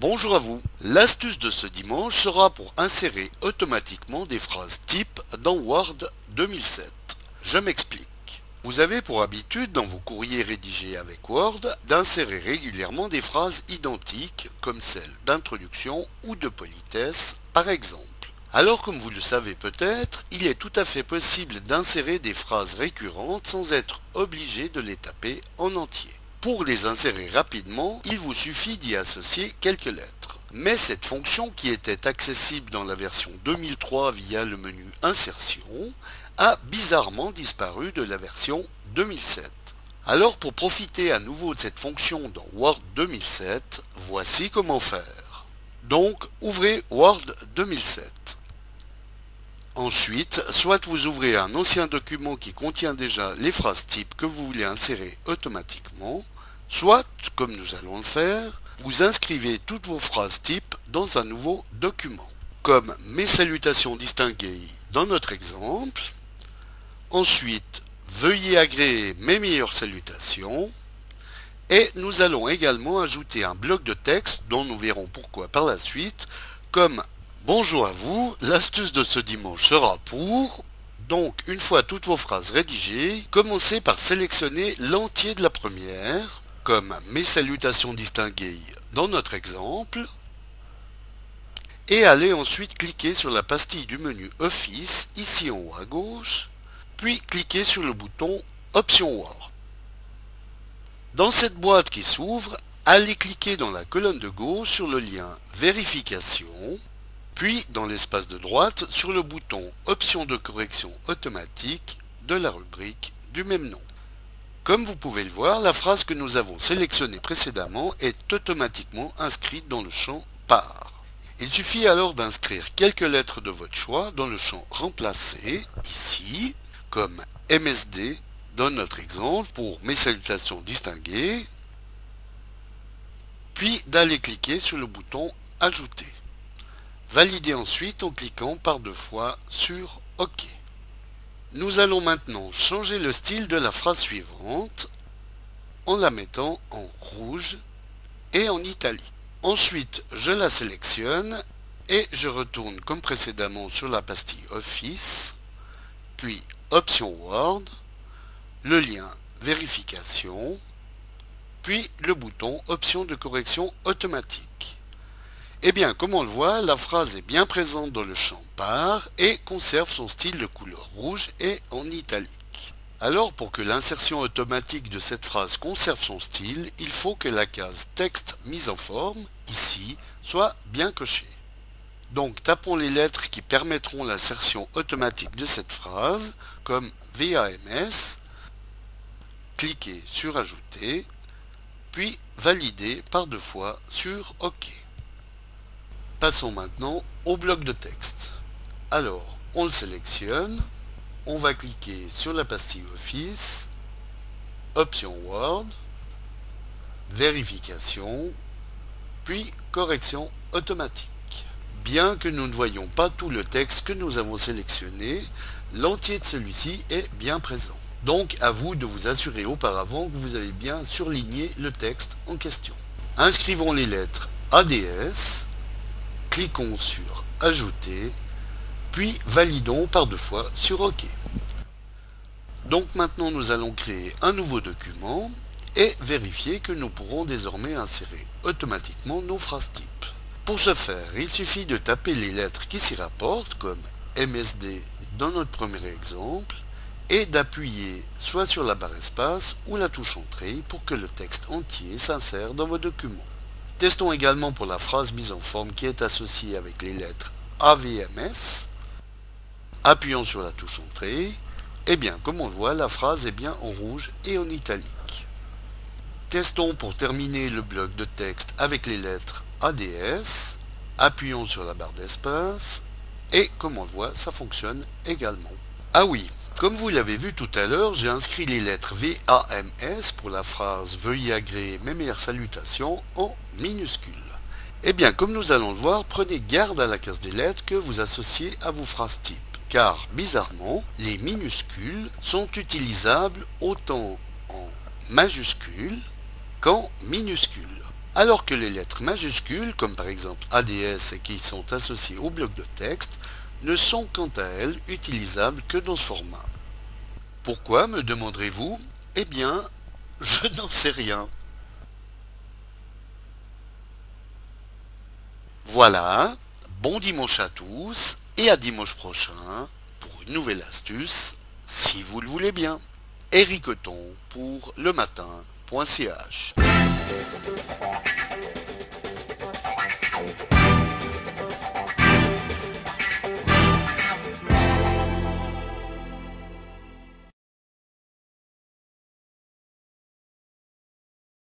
Bonjour à vous. L'astuce de ce dimanche sera pour insérer automatiquement des phrases type dans Word 2007. Je m'explique. Vous avez pour habitude dans vos courriers rédigés avec Word d'insérer régulièrement des phrases identiques comme celles d'introduction ou de politesse par exemple. Alors comme vous le savez peut-être, il est tout à fait possible d'insérer des phrases récurrentes sans être obligé de les taper en entier. Pour les insérer rapidement, il vous suffit d'y associer quelques lettres. Mais cette fonction qui était accessible dans la version 2003 via le menu Insertion a bizarrement disparu de la version 2007. Alors pour profiter à nouveau de cette fonction dans Word 2007, voici comment faire. Donc ouvrez Word 2007. Ensuite, soit vous ouvrez un ancien document qui contient déjà les phrases types que vous voulez insérer automatiquement, soit, comme nous allons le faire, vous inscrivez toutes vos phrases types dans un nouveau document, comme mes salutations distinguées dans notre exemple. Ensuite, veuillez agréer mes meilleures salutations. Et nous allons également ajouter un bloc de texte dont nous verrons pourquoi par la suite, comme Bonjour à vous, l'astuce de ce dimanche sera pour... Donc, une fois toutes vos phrases rédigées, commencez par sélectionner l'entier de la première, comme mes salutations distinguées dans notre exemple, et allez ensuite cliquer sur la pastille du menu Office, ici en haut à gauche, puis cliquez sur le bouton Option Word. Dans cette boîte qui s'ouvre, allez cliquer dans la colonne de gauche sur le lien Vérification, puis dans l'espace de droite sur le bouton Options de correction automatique de la rubrique du même nom. Comme vous pouvez le voir, la phrase que nous avons sélectionnée précédemment est automatiquement inscrite dans le champ Par. Il suffit alors d'inscrire quelques lettres de votre choix dans le champ Remplacer, ici, comme MSD dans notre exemple pour mes salutations distinguées, puis d'aller cliquer sur le bouton Ajouter. Validez ensuite en cliquant par deux fois sur OK. Nous allons maintenant changer le style de la phrase suivante en la mettant en rouge et en italique. Ensuite, je la sélectionne et je retourne comme précédemment sur la pastille Office, puis Option Word, le lien Vérification, puis le bouton Option de correction automatique. Eh bien, comme on le voit, la phrase est bien présente dans le champ par et conserve son style de couleur rouge et en italique. Alors, pour que l'insertion automatique de cette phrase conserve son style, il faut que la case texte mise en forme, ici, soit bien cochée. Donc, tapons les lettres qui permettront l'insertion automatique de cette phrase, comme VAMS, cliquez sur Ajouter, puis validez par deux fois sur OK. Passons maintenant au bloc de texte. Alors, on le sélectionne, on va cliquer sur la pastille Office, Option Word, Vérification, puis Correction automatique. Bien que nous ne voyons pas tout le texte que nous avons sélectionné, l'entier de celui-ci est bien présent. Donc à vous de vous assurer auparavant que vous avez bien surligné le texte en question. Inscrivons les lettres ADS, cliquons sur Ajouter, puis validons par deux fois sur OK. Donc maintenant nous allons créer un nouveau document et vérifier que nous pourrons désormais insérer automatiquement nos phrases types. Pour ce faire, il suffit de taper les lettres qui s'y rapportent comme MSD dans notre premier exemple et d'appuyer soit sur la barre espace ou la touche entrée pour que le texte entier s'insère dans vos documents. Testons également pour la phrase mise en forme qui est associée avec les lettres AVMS. Appuyons sur la touche Entrée. Et eh bien, comme on le voit, la phrase est bien en rouge et en italique. Testons pour terminer le bloc de texte avec les lettres ADS. Appuyons sur la barre d'espace. Et comme on le voit, ça fonctionne également. Ah oui, comme vous l'avez vu tout à l'heure, j'ai inscrit les lettres VAMS pour la phrase Veuillez agréer mes meilleures salutations en minuscules. Eh bien, comme nous allons le voir, prenez garde à la case des lettres que vous associez à vos phrases types. Car, bizarrement, les minuscules sont utilisables autant en majuscules qu'en minuscules. alors que les lettres majuscules, comme par exemple ADS et qui sont associées au bloc de texte, ne sont quant à elles utilisables que dans ce format. Pourquoi, me demanderez-vous? Eh bien, je n'en sais rien. Voilà, bon dimanche à tous et à dimanche prochain pour une nouvelle astuce, si vous le voulez bien. Eric pour le matin.ch